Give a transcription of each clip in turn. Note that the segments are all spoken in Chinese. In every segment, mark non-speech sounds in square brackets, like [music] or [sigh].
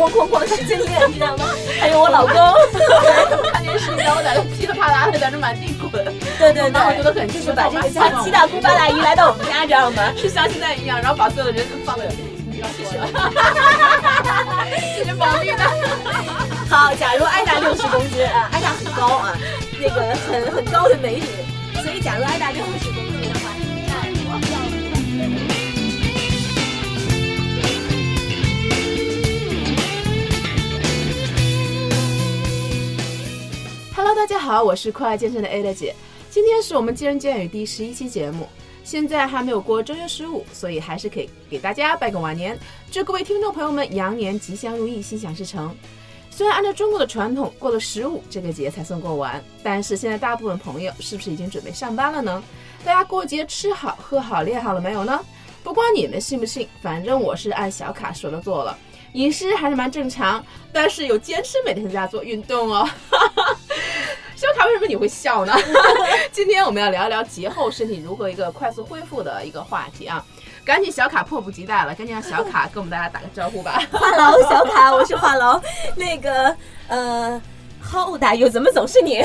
哐哐哐使劲练，你知道吗？还有我老公，看电视，然后在那噼里啪啦的在那满地滚。对对对，我觉得很就是把这个家七大姑八大姨来到我们家，知道吗？是像现在一样，然后把所有的人放在。谢谢，谢谢宝贝呢。好，假如艾达六十公斤啊，艾达很高啊，那个很很高的美女，所以假如艾达六十公斤 Hello，大家好，我是酷爱健身的 Ada 姐，今天是我们见人健语第十一期节目。现在还没有过正月十五，所以还是可以给大家拜个晚年，祝各位听众朋友们羊年吉祥如意，心想事成。虽然按照中国的传统，过了十五这个节才算过完，但是现在大部分朋友是不是已经准备上班了呢？大家过节吃好喝好练好了没有呢？不管你们信不信，反正我是按小卡说的做了，饮食还是蛮正常，但是有坚持每天在家做运动哦。哈 [laughs] 哈小卡，为什么你会笑呢？[laughs] 今天我们要聊一聊节后身体如何一个快速恢复的一个话题啊！赶紧，小卡迫不及待了，赶紧让小卡跟我们大家打个招呼吧。[laughs] 话痨，小卡，我是话痨。那个，呃好大哟怎么总是你？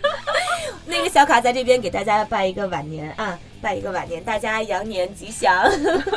[laughs] 那个小卡在这边给大家拜一个晚年啊，拜一个晚年，大家羊年吉祥。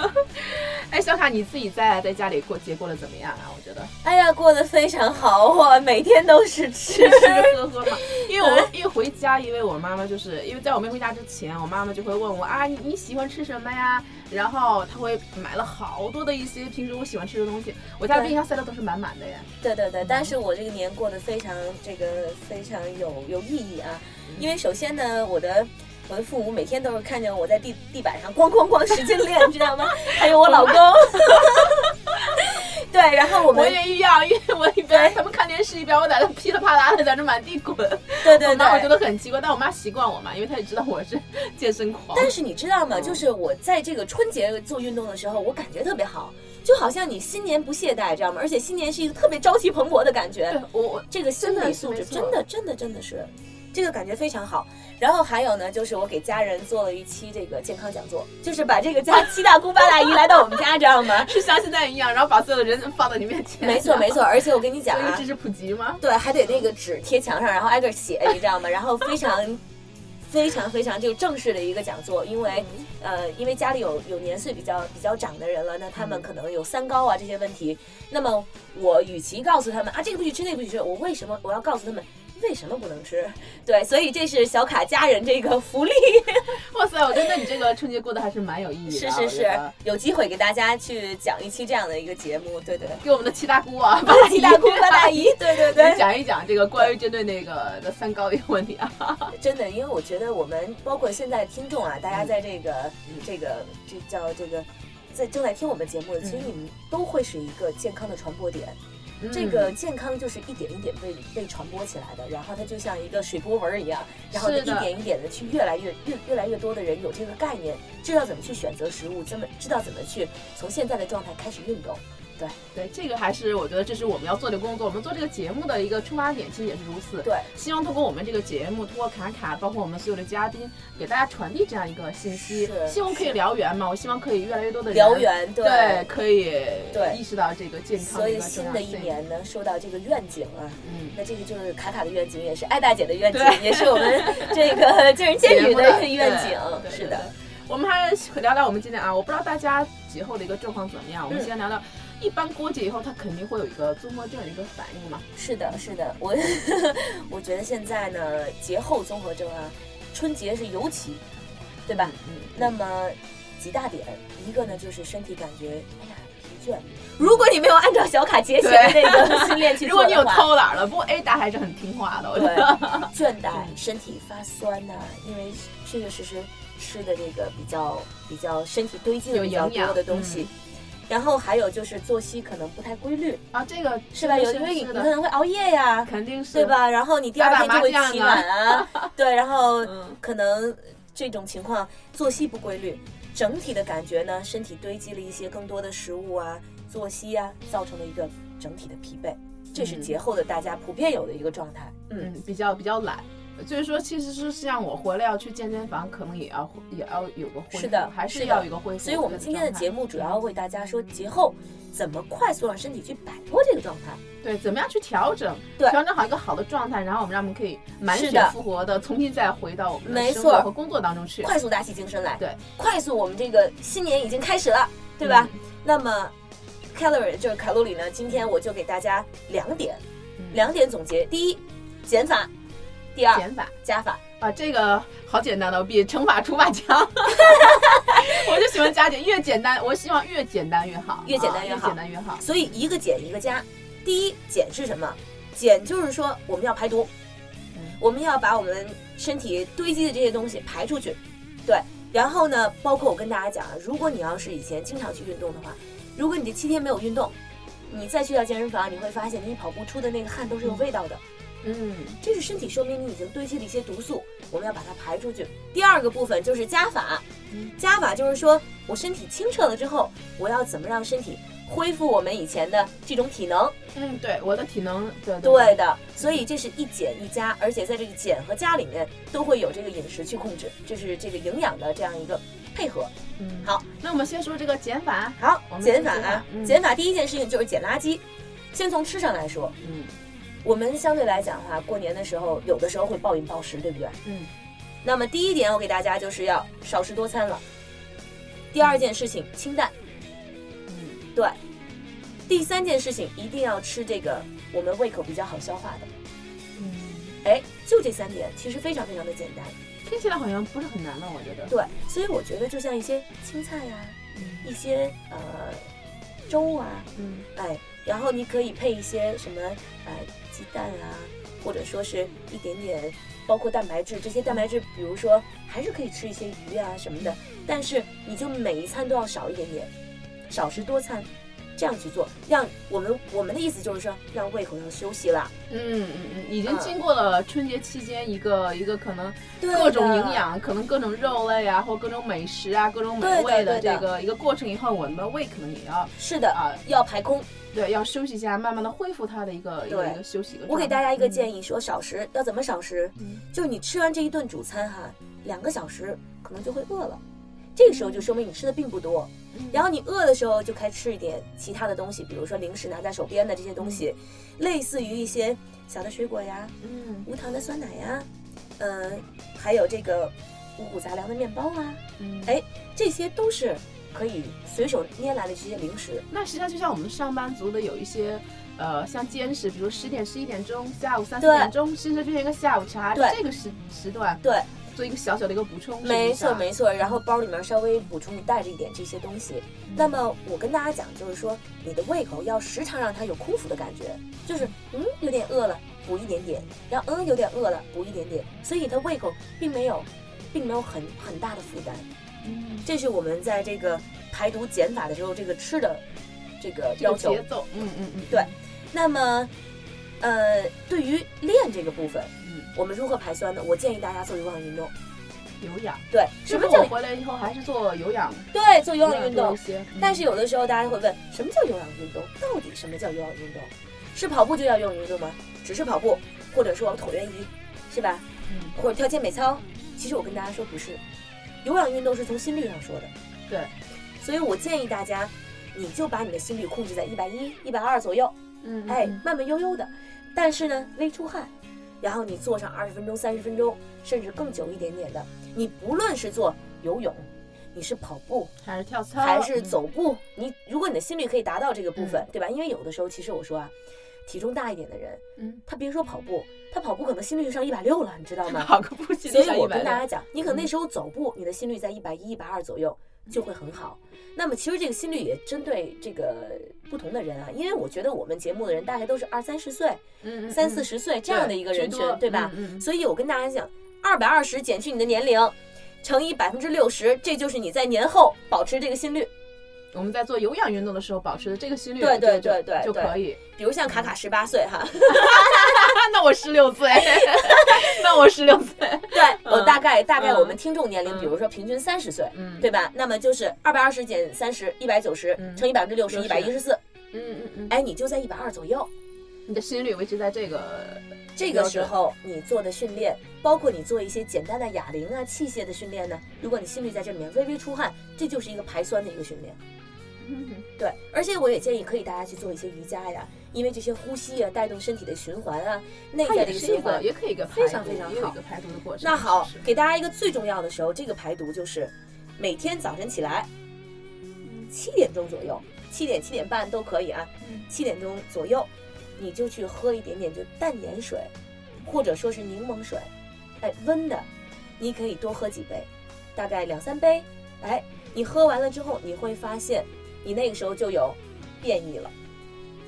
[laughs] 哎，小卡，你自己在在家里过节过得怎么样啊？我觉得，哎呀，过得非常好，我每天都是吃吃喝喝嘛。因为我一 [laughs] 回家，因为我妈妈就是因为在我没回家之前，我妈妈就会问我啊，你你喜欢吃什么呀？然后她会买了好多的一些平时我喜欢吃的东西，我家冰箱塞的都是满满的呀。对对对，但是我这个年过得非常这个非常有有意义啊，因为首先呢，我的。我的父母每天都是看见我在地地板上咣咣咣使劲练，你知道吗？还有我老公，[laughs] 对，然后我们我也一样，因为我一边他们看电视，一边我在那噼里啪啦的在那满地滚。对对对，我觉得很奇怪，但我妈习惯我嘛，因为她也知道我是 [laughs] 健身狂。但是你知道吗？就是我在这个春节做运动的时候，我感觉特别好，就好像你新年不懈怠，知道吗？而且新年是一个特别朝气蓬勃的感觉。对，我我这个心理素质真的真的真的是。这个感觉非常好，然后还有呢，就是我给家人做了一期这个健康讲座，就是把这个家七大姑八大姨来到我们家，知道吗？[laughs] 是像现在一样，然后把所有的人放到你面前。没错没错，而且我跟你讲啊，这是普及吗？对，还得那个纸贴墙上，然后挨个写，你知道吗？然后非常非常非常就正式的一个讲座，因为呃，因为家里有有年岁比较比较长的人了，那他们可能有三高啊这些问题，那么我与其告诉他们啊这个不许吃那个不许吃，我为什么我要告诉他们？为什么不能吃？对，所以这是小卡家人这个福利。哇塞，我觉得你这个春节过得还是蛮有意义的。是是是，有机会给大家去讲一期这样的一个节目。对对，给我们的七大姑啊，[laughs] 七大姑八大姨，对对对，讲一讲这个关于针对那个的三高的一个问题啊。[laughs] 真的，因为我觉得我们包括现在听众啊，大家在这个这个这叫这个在正在听我们节目的，其实你们都会是一个健康的传播点。这个健康就是一点一点被被传播起来的，然后它就像一个水波纹一样，然后一点一点的去越来越越越来越多的人有这个概念，知道怎么去选择食物，怎么知道怎么去从现在的状态开始运动。对对，这个还是我觉得这是我们要做的工作。我们做这个节目的一个出发点，其实也是如此。对，希望通过我们这个节目，通过卡卡，包括我们所有的嘉宾，给大家传递这样一个信息。希望可以燎原嘛？我希望可以越来越多的燎原，对，可以对意识到这个健康。所以新的一年能收到这个愿景啊，嗯，那这个就是卡卡的愿景，也是艾大姐的愿景，也是我们这个见人见语的愿景。是的，我们还聊聊我们今天啊，我不知道大家节后的一个状况怎么样。我们先聊聊。一般过节以后，他肯定会有一个综合症的一个反应嘛？是的，是的，我 [laughs] 我觉得现在呢，节后综合症啊，春节是尤其，对吧？嗯。那么几大点，一个呢就是身体感觉哎呀疲倦。如果你没有按照小卡节前的那个训练去做如果你有偷懒了，不过 A 大还是很听话的，我觉得。[laughs] 倦怠，身体发酸呐，因为确确实实吃的这个比较比较身体堆积的比较多的东西。然后还有就是作息可能不太规律啊，这个是吧？有因为你可能会熬夜呀，肯定是对吧？然后你第二天就会起晚啊，[laughs] 对，然后可能这种情况作息不规律，整体的感觉呢，身体堆积了一些更多的食物啊，作息啊，造成了一个整体的疲惫，这是节后的大家普遍有的一个状态。嗯，比较比较懒。就是说，其实是像我回来要去健身房，可能也要也要有个恢复，是的还是要有一个恢复。所以我们今天的节目主要为大家说节后怎么快速让身体去摆脱这个状态。对怎么样去调整，对。调整好一个好的状态，然后我们让我们可以满血复活的重新再回到我们的生活和工作当中去。快速打起精神来，对，快速我们这个新年已经开始了，对吧？嗯。那么 calorie 就是卡路里呢，今天我就给大家两点，嗯。两点总结：第一，减法；第二，减法加法。啊，这个好简单的，比乘法除法强。[laughs] 我就喜欢加减，越简单，我希望越简单越好，越简单啊越好简单越好。所以一个减一个加。第一，减是什么？减就是说我们要排毒，嗯我们要把我们身体堆积的这些东西排出去。对，然后呢，包括我跟大家讲啊，如果你要是以前经常去运动的话，如果你这七天没有运动，你再去到健身房，你会发现你跑步出的那个汗都是有味道的。嗯，这是身体说明你已经堆积了一些毒素，我们要把它排出去。第二个部分就是加法，嗯。加法就是说我身体清澈了之后，我要怎么让身体恢复我们以前的这种体能？嗯，对，我的体能，对对。的，所以这是一减一加，而且在这个减和加里面都会有这个饮食去控制，这是这个营养的这样一个配合。嗯，好，那我们先说这个减法。好减法啊。减法，嗯。减法第一件事情就是减垃圾。先从吃上来说，嗯我们相对来讲的话，过年的时候有的时候会暴饮暴食，对不对？嗯那么第一点，我给大家就是要少食多餐了。第二件事情，清淡。嗯对。第三件事情，一定要吃这个我们胃口比较好消化的。嗯，哎，就这三点，其实非常非常的简单。听起来好像不是很难了，我觉得。对，所以我觉得就像一些青菜呀、嗯一些呃粥啊，嗯哎，然后你可以配一些什么呃鸡蛋啊，或者说是一点点，包括蛋白质，这些蛋白质，比如说还是可以吃一些鱼啊什么的，但是你就每一餐都要少一点点，少食多餐，这样去做，让我们我们的意思就是说，让胃口要休息了，嗯嗯嗯，已经嗯经过了春节期间一个一个可能对各种营养，可能各种肉类啊，或各种美食啊，各种美味的这个一个过程以后，我们的胃可能也要是的，啊，要排空。对，要休息一下，慢慢的恢复它的一个一个一个休息。我给大家一个，建议，说少食要怎么少食？嗯。就是你吃完这一顿主餐哈，两个小时可能就会饿了，这个时候就说明你吃的并不多。嗯然后你饿的时候就开始吃一点其他的东西，比如说零食拿在手边的这些东西，类似于一些小的水果呀、嗯无糖的酸奶呀，嗯、还有这个五谷杂粮的面包啊，嗯，哎，这些都是可以随手捏来的这些零食。那实际上就像我们上班族的有一些。呃，像兼食，比如十点、十一点钟，下午三四点钟，甚至变成一个下午茶，对这个时时段对，做一个小小的一个补充。没错没错，然后包里面稍微补充带着一点这些东西。那么我跟大家讲，就是说你的胃口要时常让它有空腹的感觉，就是嗯有点饿了，补一点点，然后嗯有点饿了，补一点点，所以你的胃口并没有，并没有很很大的负担。嗯这是我们在这个排毒减法的时候这个吃的这个这个要求。节奏，嗯嗯嗯，对那么，呃，对于练这个部分，嗯，我们如何排酸呢？我建议大家做有氧运动。有氧。对，是什么叫回来以后还是做有氧？对做有氧运动但是有的时候大家会问，什么叫有氧运动？到底什么叫有氧运动？是跑步就要有氧运动吗？只是跑步，或者说椭圆仪，是吧？嗯或者跳健美操？其实我跟大家说不是，有氧运动是从心率上说的。对，所以我建议大家，你就把你的心率控制在一百一、一百二左右，嗯，哎嗯，慢慢悠悠的，但是呢，微出汗，然后你做上二十分钟、三十分钟，甚至更久一点点的。你不论是做游泳，你是跑步，还是跳操，还是嗯，走步，你如果你的心率可以达到这个部分，嗯对吧？因为有的时候，其实我说啊，体重大一点的人，嗯，他别说跑步，他跑步可能心率就上一百六了，你知道吗？跑个步心所以我跟大家讲，你可能那时候走步，你的心率在一百一、一百二左右就会很好。那么其实这个心率也针对这个不同的人啊，因为我觉得我们节目的人大概都是二三十岁、嗯嗯三四十岁这样的一个人群，对吧？所以我跟大家讲，二百二十减去你的年龄，乘以百分之六十，这就是你在年后保持这个心率。我们在做有氧运动的时候保持的这个心率，对对对对对就可以。比如像卡卡十八岁哈，[laughs] 那我十六岁，[laughs] 那我十六岁，对我大概大概嗯。我们听众年龄，嗯。比如说平均三十岁，嗯。对吧？那么就是二百二十减三十，一百九十嗯。乘以百分之六十，一百一十四，嗯嗯嗯，哎，你就在一百二左右。你的心率维持在这个这个时候你做的训练，包括你做一些简单的哑铃啊、器械的训练呢，如果你心率在这里面微微出汗，这就是一个排酸的一个训练。对，而且我也建议可以大家去做一些瑜伽呀，因为这些呼吸啊，带动身体的循环啊，内在的一个循环也可以一个非常非常好一个排毒的过程。那好，给大家一个最重要的时候，这个排毒就是每天早晨起来七点钟左右，七点七点半都可以啊，七点钟左右你就去喝一点点就淡盐水，或者说是柠檬水，哎，温的，你可以多喝几杯，大概两三杯，哎，你喝完了之后你会发现。你那个时候就有变异了，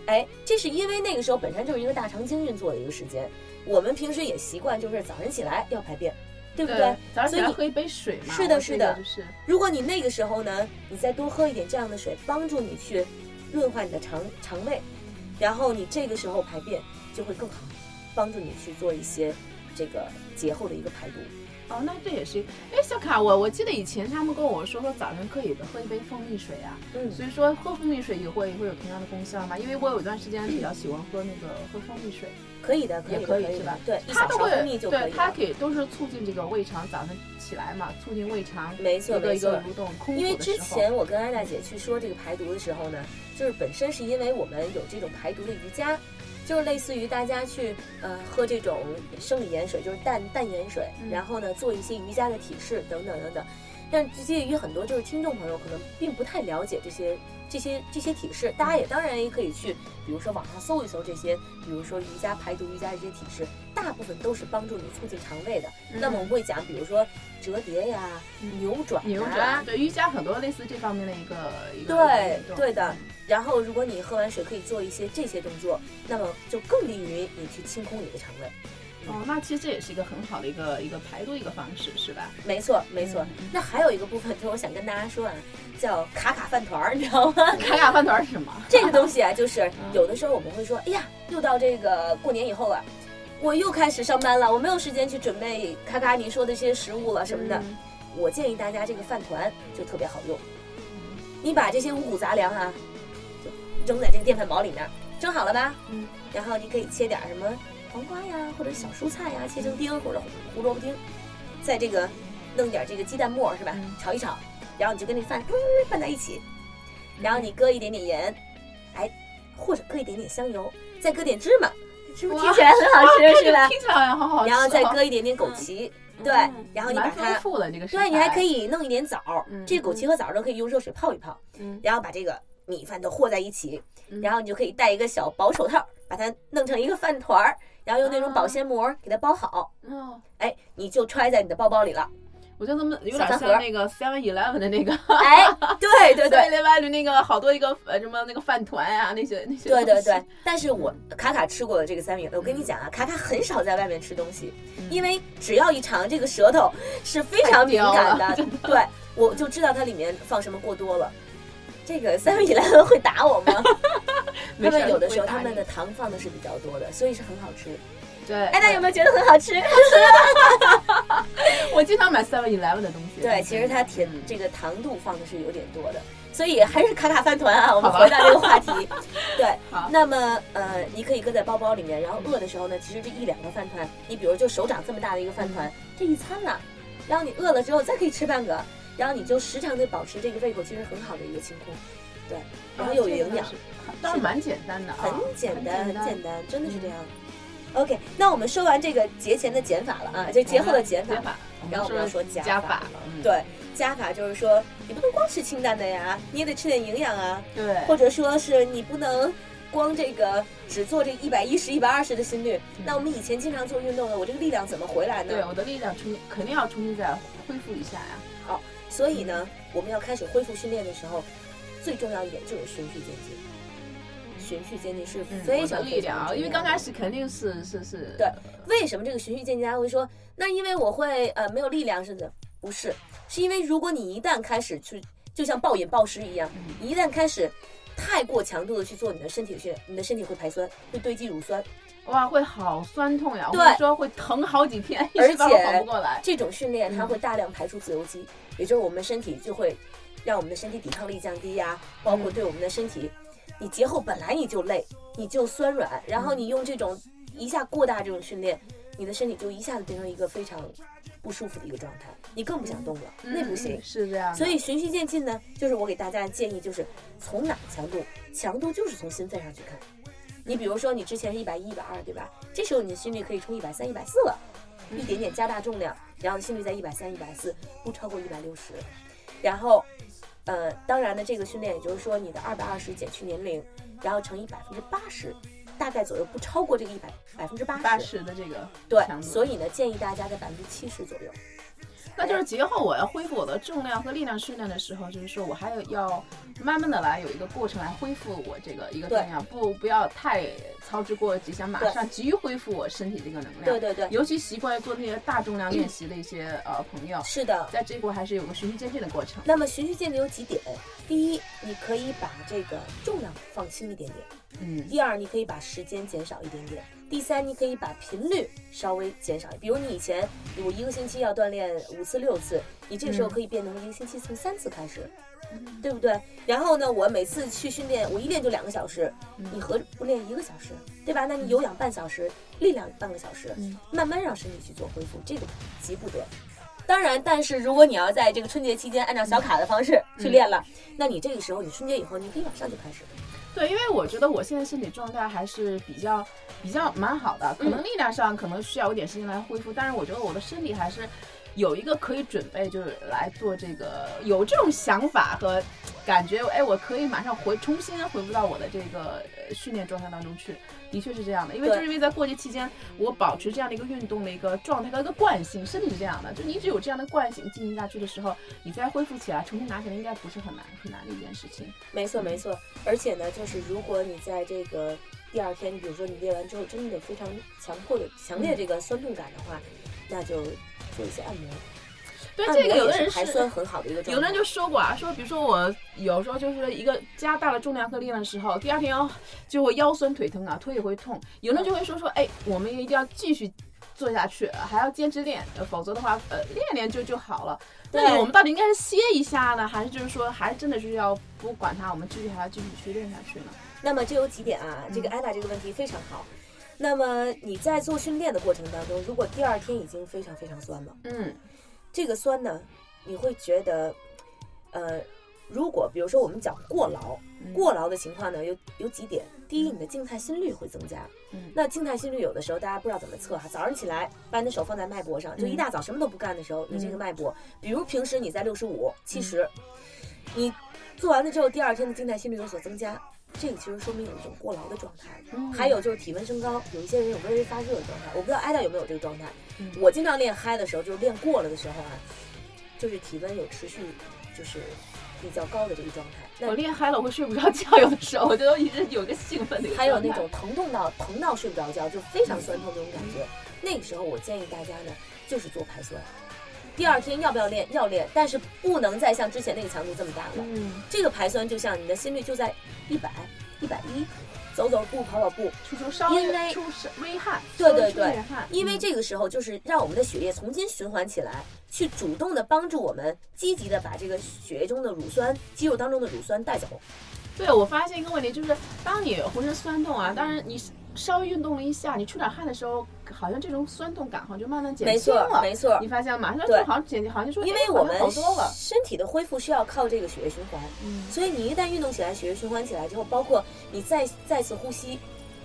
哎，这是因为那个时候本身就是一个大肠经运作的一个时间。我们平时也习惯就是早晨起来要排便，对不对？早上起来喝一杯水嘛。是的，是的。就是，如果你那个时候呢，你再多喝一点这样的水，帮助你去润化你的肠肠胃，然后你这个时候排便就会更好，帮助你去做一些这个节后的一个排毒。哦，那这也是，哎，小卡，我我记得以前他们跟我说说早晨可以喝一杯蜂蜜水啊，嗯，所以说喝蜂蜜水也会会有同样的功效吗？因为我有一段时间比较喜欢喝那个喝蜂蜜水，可以的，也可以是吧？对，它都会，对，它可以都是促进这个胃肠早上起来嘛，促进胃肠没错没错蠕动空，因为之前我跟艾大姐去说这个排毒的时候呢，就是本身是因为我们有这种排毒的瑜伽。就是类似于大家去呃喝这种生理盐水，就是淡淡盐水，然后呢做一些瑜伽的体式等等等等。但介于很多就是听众朋友可能并不太了解这些这些这些体式，大家也当然也可以去，比如说网上搜一搜这些，比如说瑜伽排毒瑜伽这些体式，大部分都是帮助你促进肠胃的。那么我们会讲，比如说折叠呀、扭转、扭转，对瑜伽很多类似这方面的一个一个对对的。然后，如果你喝完水可以做一些这些动作，那么就更利于你去清空你的肠胃。哦，那其实这也是一个很好的一个一个排毒一个方式，是吧？没错，没错。那还有一个部分，就是我想跟大家说啊，叫卡卡饭团儿，你知道吗？[laughs] 卡卡饭团是什么？这个东西啊，就是有的时候我们会说，哎呀，又到这个过年以后了，我又开始上班了，我没有时间去准备卡卡你说的这些食物了什么的。我建议大家这个饭团就特别好用，你把这些五谷杂粮啊。就扔在这个电饭煲里面，蒸好了吧？嗯，然后你可以切点什么黄瓜呀，或者小蔬菜呀，切成丁或者胡萝卜丁，在这个弄点这个鸡蛋沫是吧？炒一炒，然后你就跟那饭拌在一起，然后你搁一点点盐，哎，或者搁一点点香油，再搁点芝麻，是不是听起来很好吃是吧？听起来好好吃。然后再搁一点点枸杞，对，然后你把它，对，你还可以弄一点枣，这个枸杞和枣都可以用热水泡一泡，然后把这个。米饭都和在一起，然后你就可以戴一个小薄手套，把它弄成一个饭团儿，然后用那种保鲜膜给它包好。哦，哎，你就揣在你的包包里了。我觉得他们有点像那个 Seven Eleven 的那个。[laughs] 哎，对对对，Seven Eleven 那个好多一个呃什么那个饭团呀，那些那些。对对对，但是我卡卡吃过的这个 Seven Eleven，我跟你讲啊，卡卡很少在外面吃东西，因为只要一尝，这个舌头是非常敏感的。对，我就知道它里面放什么过多了。这个 Seven Eleven 会打我吗？[laughs] 他们有的时候他们的糖放的是比较多的，所以是很好吃。对，哎，那有没有觉得很好吃？[laughs] 我经常买 Seven Eleven 的东西。对，其实它甜，这个糖度放的是有点多的，所以还是卡卡饭团啊。我们回到这个话题。[laughs] 对，那么呃，你可以搁在包包里面，然后饿的时候呢，其实这一两个饭团，你比如就手掌这么大的一个饭团，这一餐呢，然后你饿了之后再可以吃半个。然后你就时常的保持这个胃口，其实很好的一个清空，对，然后有营养，倒是蛮简单的，很简单，很简单，真的是这样。OK，那我们说完这个节前的减法了啊，就节后的减法，然后我们要说加法了。对，加法就是说你不能光吃清淡的呀，你也得吃点营养啊。对，或者说是你不能光这个只做这一百一十、一百二十的心率。那我们以前经常做运动的，我这个力量怎么回来呢？对，我的力量重肯定要重新再恢复一下呀。好。所以呢，我们要开始恢复训练的时候，最重要一点就是循序渐进。循序渐进是非常力量，因为刚开始肯定是是是。对，为什么这个循序渐进？大家会说，那因为我会呃没有力量，是的，不是，是因为如果你一旦开始去，就像暴饮暴食一样，一旦开始太过强度的去做你的身体的训练，你的身体会排酸，会堆积乳酸。哇，会好酸痛呀！对，说会疼好几天，而且缓不过来。这种训练它会大量排出自由基，也就是我们身体就会让我们的身体抵抗力降低呀，包括对我们的身体你节后本来你就累，你就酸软，然后你用这种一下过大这种训练，你的身体就一下子变成一个非常不舒服的一个状态，你更不想动了，那不行嗯。是这样。所以循序渐进呢，就是我给大家的建议，就是从哪强度，强度就是从心肺上去看。你比如说，你之前是一百一、一百二，对吧？这时候你的心率可以冲一百三、一百四了，一点点加大重量，然后心率在一百三、一百四，不超过一百六十。然后，呃，当然呢，这个训练也就是说，你的二百二十减去年龄，然后乘以百分之八十，大概左右不超过这个一百百分之八八十。的这个对所以呢，建议大家在百分之七十左右。那就是节后我要恢复我的重量和力量训练的时候，就是说我还有要慢慢的来有一个过程来恢复我这个一个重量，不不要太操之过急，想马上急于恢复我身体这个能量。对对对，尤其习惯做那些大重量练习的一些呃朋友，是的。在这一步还是有个循序渐进的过程。那么循序渐进有几点：第一，你可以把这个重量放轻一点点；嗯第二，你可以把时间减少一点点；第三，你可以把频率稍微减少。比如你以前我一个星期要锻炼五次六次，你这个时候可以变成一个星期从三次开始，对不对？然后呢，我每次去训练，我一练就两个小时，你何不练一个小时，对吧？那你有氧半小时，力量半个小时，嗯慢慢让身体去做恢复，这个急不得。当然，但是如果你要在这个春节期间按照小卡的方式去练了，那你这个时候你春节以后你可以马上就开始。对，因为我觉得我现在身体状态还是比较比较蛮好的，可能力量上可能需要有点时间来恢复，但是我觉得我的身体还是有一个可以准备，就是来做这个有这种想法和感觉，哎，我可以马上回重新回复到我的这个呃训练状态当中去。的确是这样的，因为就是因为在过节期间，我保持这样的一个运动的一个状态和一个惯性，身体是这样的，就你一直有这样的惯性进行下去的时候，你再恢复起来，重新拿起来应该不是很难很难的一件事情。没错，没错。而且呢，就是如果你在这个第二天，你比如说你练完之后真的有非常强迫的、强烈这个酸痛感的话，那就做一些按摩。对，这个有的人也是排酸很好的一个。有的人就说过啊，说比如说我有时候就是一个加大了重量和力量的时候，第二天要就会腰酸腿疼啊，腿也会痛。有的人就会说说，哎，我们一定要继续做下去，还要坚持练，呃否则的话，呃，练练就就好了。对那我们到底应该是歇一下呢，还是就是说，还真的是要不管它，我们继续还要继续去练下去呢？那么这有几点啊？这个安娜这个问题非常好。那么你在做训练的过程当中，如果第二天已经非常非常酸了，嗯这个酸呢，你会觉得，呃，如果比如说我们讲过劳，嗯过劳的情况呢，有有几点。第一，你的静态心率会增加。嗯那静态心率有的时候大家不知道怎么测哈，早上起来把你的手放在脉搏上，就一大早什么都不干的时候，你这个脉搏，比如平时你在六十五、七十，你做完了之后，第二天的静态心率有所增加。这个其实说明有一种过劳的状态，嗯还有就是体温升高，有一些人有微微发热的状态。我不知道艾达有没有这个状态。嗯我经常练嗨的时候，就是练过了的时候啊，就是体温有持续就是比较高的这个状态。那我练嗨了，我会睡不着觉，有的时候我就一直有个兴奋的还有那种疼痛到疼到睡不着觉，就非常酸痛这种感觉。那个时候我建议大家呢，就是做排酸。第二天要不要练？要练，但是不能再像之前那个强度这么大了。嗯，这个排酸就像你的心率就在一百、一百一，走走步、跑跑步，出出稍因为微出微汗，对对对因为嗯这个时候就是让我们的血液重新循环起来，去主动的帮助我们积极的把这个血液中的乳酸、肌肉当中的乳酸带走。对，我发现一个问题，就是当你浑身酸痛啊，当然你稍微运动了一下，你出点汗的时候，好像这种酸痛感好像就慢慢减，轻了。没错没错你。发现吗马上好像减轻，好像说因为我们好多了。身体的恢复是要靠这个血液循环，嗯所以你一旦运动起来，血液循环起来之后，包括你再再次呼吸，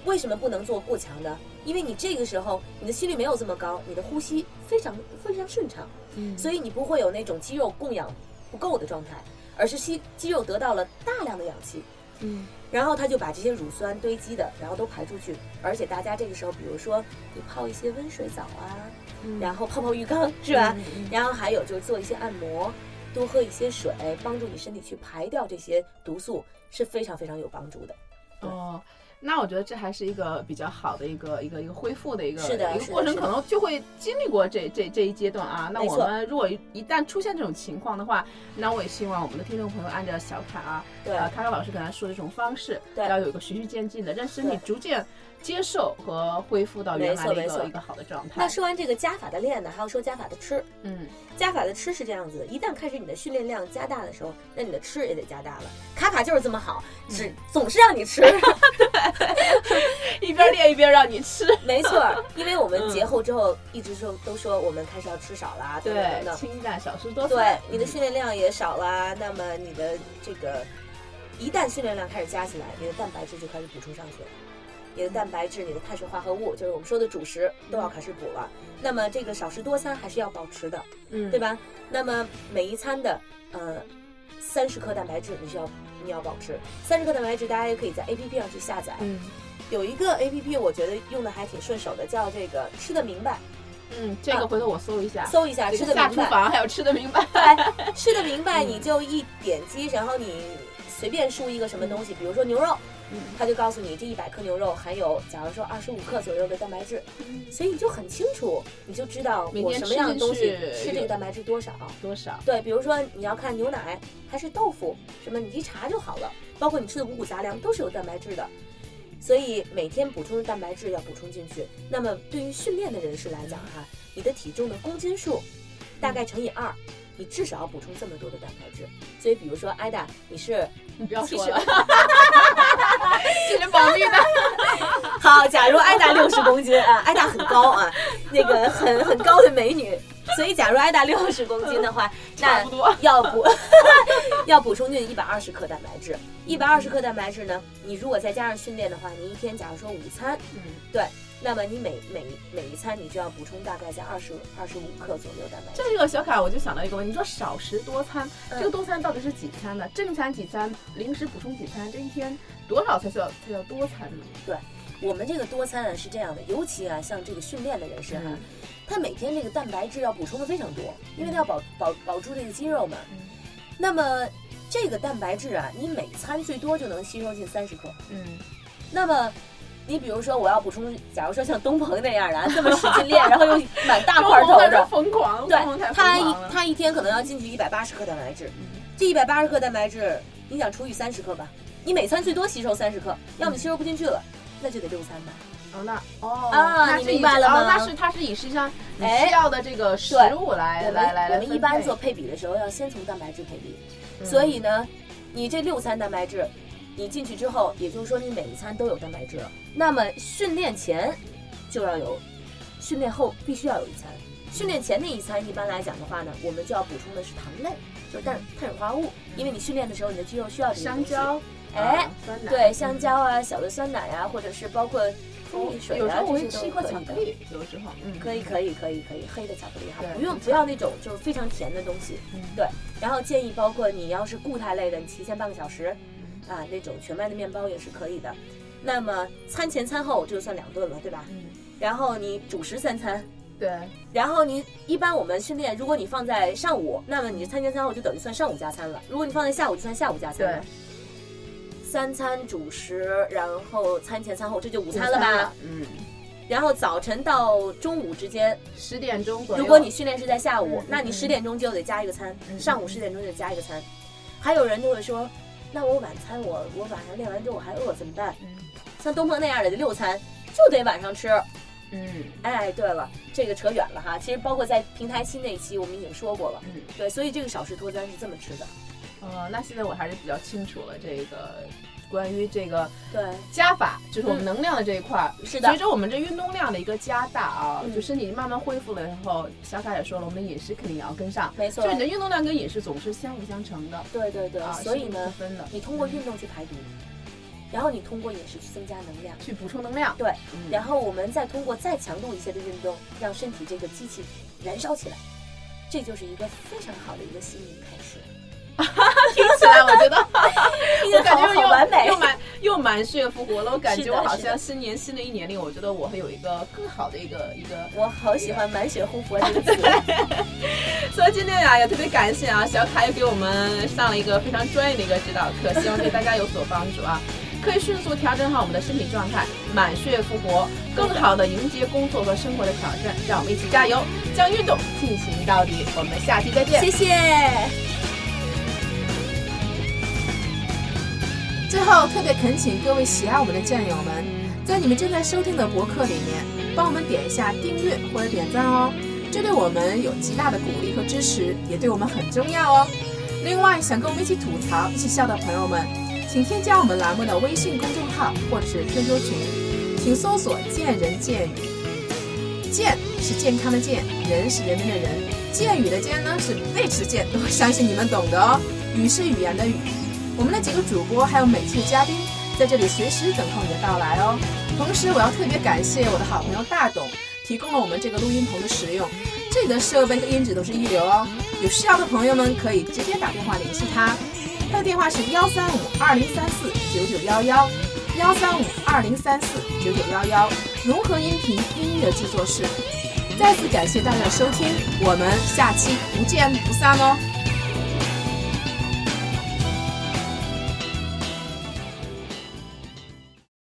为什么不能做过强的？因为你这个时候你的心率没有这么高，你的呼吸非常非常顺畅，嗯所以你不会有那种肌肉供氧不够的状态，而是肌肌肉得到了大量的氧气，嗯然后它就把这些乳酸堆积的，然后都排出去。而且大家这个时候，比如说你泡一些温水澡啊，嗯然后泡泡浴缸，是吧？然后还有就是做一些按摩，多喝一些水，帮助你身体去排掉这些毒素，是非常非常有帮助的。哦，那我觉得这还是一个比较好的一个一个一个恢复的一个是的一个过程，可能就会经历过这这这一阶段啊。那我们如果一一旦出现这种情况的话，那我也希望我们的听众朋友按照小凯啊，对。呃，卡卡老师刚才说的这种方式，对。要有一个循序渐进的，让身体逐渐接受和恢复到原来的一个一个好的状态。那说完这个加法的练呢，还要说加法的吃。嗯，加法的吃是这样子的，一旦开始你的训练量加大的时候，那你的吃也得加大了。卡卡就是这么好，只总是让你吃，[laughs] 一边练一边让你吃，没错儿。[laughs] 因为我们节后之后一直说都说我们开始要吃少啦，对对，等。清淡少食多对，，你的嗯训练量也少啦，那么你的这个一旦训练量开始加起来，你的蛋白质就开始补充上去了。你的蛋白质、你的碳水化合物，就是我们说的主食，都要开始补了。那么这个少食多餐还是要保持的，嗯，对？吧？那么每一餐的呃三十克蛋白质你需要你要保持。三十克蛋白质大家也可以在 A P P 上去下载，嗯有一个 A P P 我觉得用的还挺顺手的，叫这个吃的明白，嗯，这个回头我搜一下，搜一下吃的明白。厨房还有吃的明白，对，[laughs] 吃的明白，嗯你就一点击，然后你随便输一个什么东西，比如说牛肉，嗯它就告诉你这一百克牛肉含有，假如说二十五克左右的蛋白质，所以你就很清楚，你就知道我什么样的东西吃这个蛋白质多少。多少？对，比如说你要看牛奶还是豆腐，什么你一查就好了。包括你吃的五谷杂粮都是有蛋白质的，所以每天补充的蛋白质要补充进去。那么对于训练的人士来讲哈，你的体重的公斤数大概乘以二，你至少要补充这么多的蛋白质。所以比如说艾达，你是你不要说了，[laughs] 这是保密的。[laughs] 好，假如艾达六十公斤啊，艾达很高啊，那个很很高的美女。所以，假如艾达六十公斤的话，那要补 [laughs] 要补充进一百二十克蛋白质。一百二十克蛋白质呢，你如果再加上训练的话，你一天假如说午餐，嗯，对，那么你每每每一餐你就要补充大概在二十二十五克左右蛋白质。这个小卡我就想到一个问题，你说少食多餐，嗯这个多餐到底是几餐呢？正餐几餐，零食补充几餐？这一天多少才叫才叫多餐呢？对我们这个多餐啊是这样的，尤其啊像这个训练的人士哈、嗯他每天这个蛋白质要补充的非常多，因为他要保保保住这个肌肉嘛。嗯那么这个蛋白质啊，你每餐最多就能吸收进三十克。嗯，那么，你比如说我要补充，假如说像东鹏那样的啊，这么使劲练，然后又满大块 [laughs] 头的，疯狂，对他一。他一天可能要进去一百八十克蛋白质。嗯这一百八十克蛋白质，你想除以三十克吧？你每餐最多吸收三十克，要么吸收不进去了，那就得六餐吧。哦，那哦啊你明白了吗哦那是它是以实际上你哎需要的这个食物来来来来我们一般做配比的时候要先从蛋白质配比，嗯所以呢，你这六餐蛋白质，你进去之后，也就是说你每一餐都有蛋白质了。那么训练前就要有，训练后必须要有一餐。训练前那一餐一般来讲的话呢，我们就要补充的是糖类，就是碳碳水化合物，因为你训练的时候你的肌肉需要。香蕉，哎啊，酸奶，对，香蕉啊，小的酸奶啊，或者是包括蜂蜜水啊，有时候我这些会吃一块都可以的。巧克力，有时候，嗯，可以可以可以可以，黑的巧克力哈，不用不要那种就是非常甜的东西。嗯对，然后建议包括你要是固态类的，你提前半个小时嗯啊，那种全麦的面包也是可以的。那么餐前餐后这就算两顿了，对吧？嗯，然后你主食三餐，对，然后你一般我们训练，如果你放在上午，那么你餐前餐后就等于算上午加餐了；如果你放在下午，就算下午加餐了。三餐主食，然后餐前餐后，这就午餐了吧？？嗯，然后早晨到中午之间，十点钟左右。如果你训练是在下午嗯，那你十点钟就得加一个餐，嗯上午十点钟就得加一个餐。还有人就会说，那我晚餐我我晚上练完之后我还饿怎么办？嗯像东鹏那样的六餐就得晚上吃。嗯哎，对了，这个扯远了哈。其实包括在平台期那一期我们已经说过了，嗯，对，所以这个少食多餐是这么吃的。呃，那现在我还是比较清楚了这个关于这个对，加法，就是我们嗯能量的这一块儿。是的随着我们这运动量的一个加大啊，嗯就身体慢慢恢复了以后，小卡也说了，我们的饮食肯定也要跟上。没错就。你的运动量跟饮食总是相辅相成的对对对，啊，所以呢分的，你通过运动去排毒，然后你通过饮食去增加能量。去补充能量。对，嗯然后我们再通过再强度一些的运动，让身体这个机器燃烧起来，这就是一个非常好的一个新年开始。[laughs] 听起来我觉得我感觉好完美又，满又满血复活了。我感觉我好像新年新的一年里，我觉得我会有一个更好的一个一个。我好喜欢满血复活这个词。[laughs] 所以今天呀，也特别感谢啊，小凯又给我们上了一个非常专业的一个指导课，希望对大家有所帮助啊。可以迅速调整好我们的身体状态，满血复活，更好的迎接工作和生活的挑战。让我们一起加油，将运动进行到底。我们下期再见，谢谢。最后，特别恳请各位喜爱我们的战友们，在你们正在收听的博客里面，帮我们点一下订阅或者点赞哦，这对我们有极大的鼓励和支持，也对我们很重要哦。另外，想跟我们一起吐槽、一起笑的朋友们，请添加我们栏目的微信公众号或者是 QQ 群，请搜索“见人见语”。健是健康的健，人是人民的人，健语的健呢是背齿健，我相信你们懂的哦。语是语言的语。我们的几个主播还有每期的嘉宾在这里随时等候你的到来哦。同时，我要特别感谢我的好朋友大董提供了我们这个录音棚的使用，这里的设备和音质都是一流哦。有需要的朋友们可以直接打电话联系他，他的电话是幺三五二零三四九九幺幺，幺三五二零三四九九幺幺，融合音频音乐制作室。再次感谢大家的收听，我们下期不见不散哦。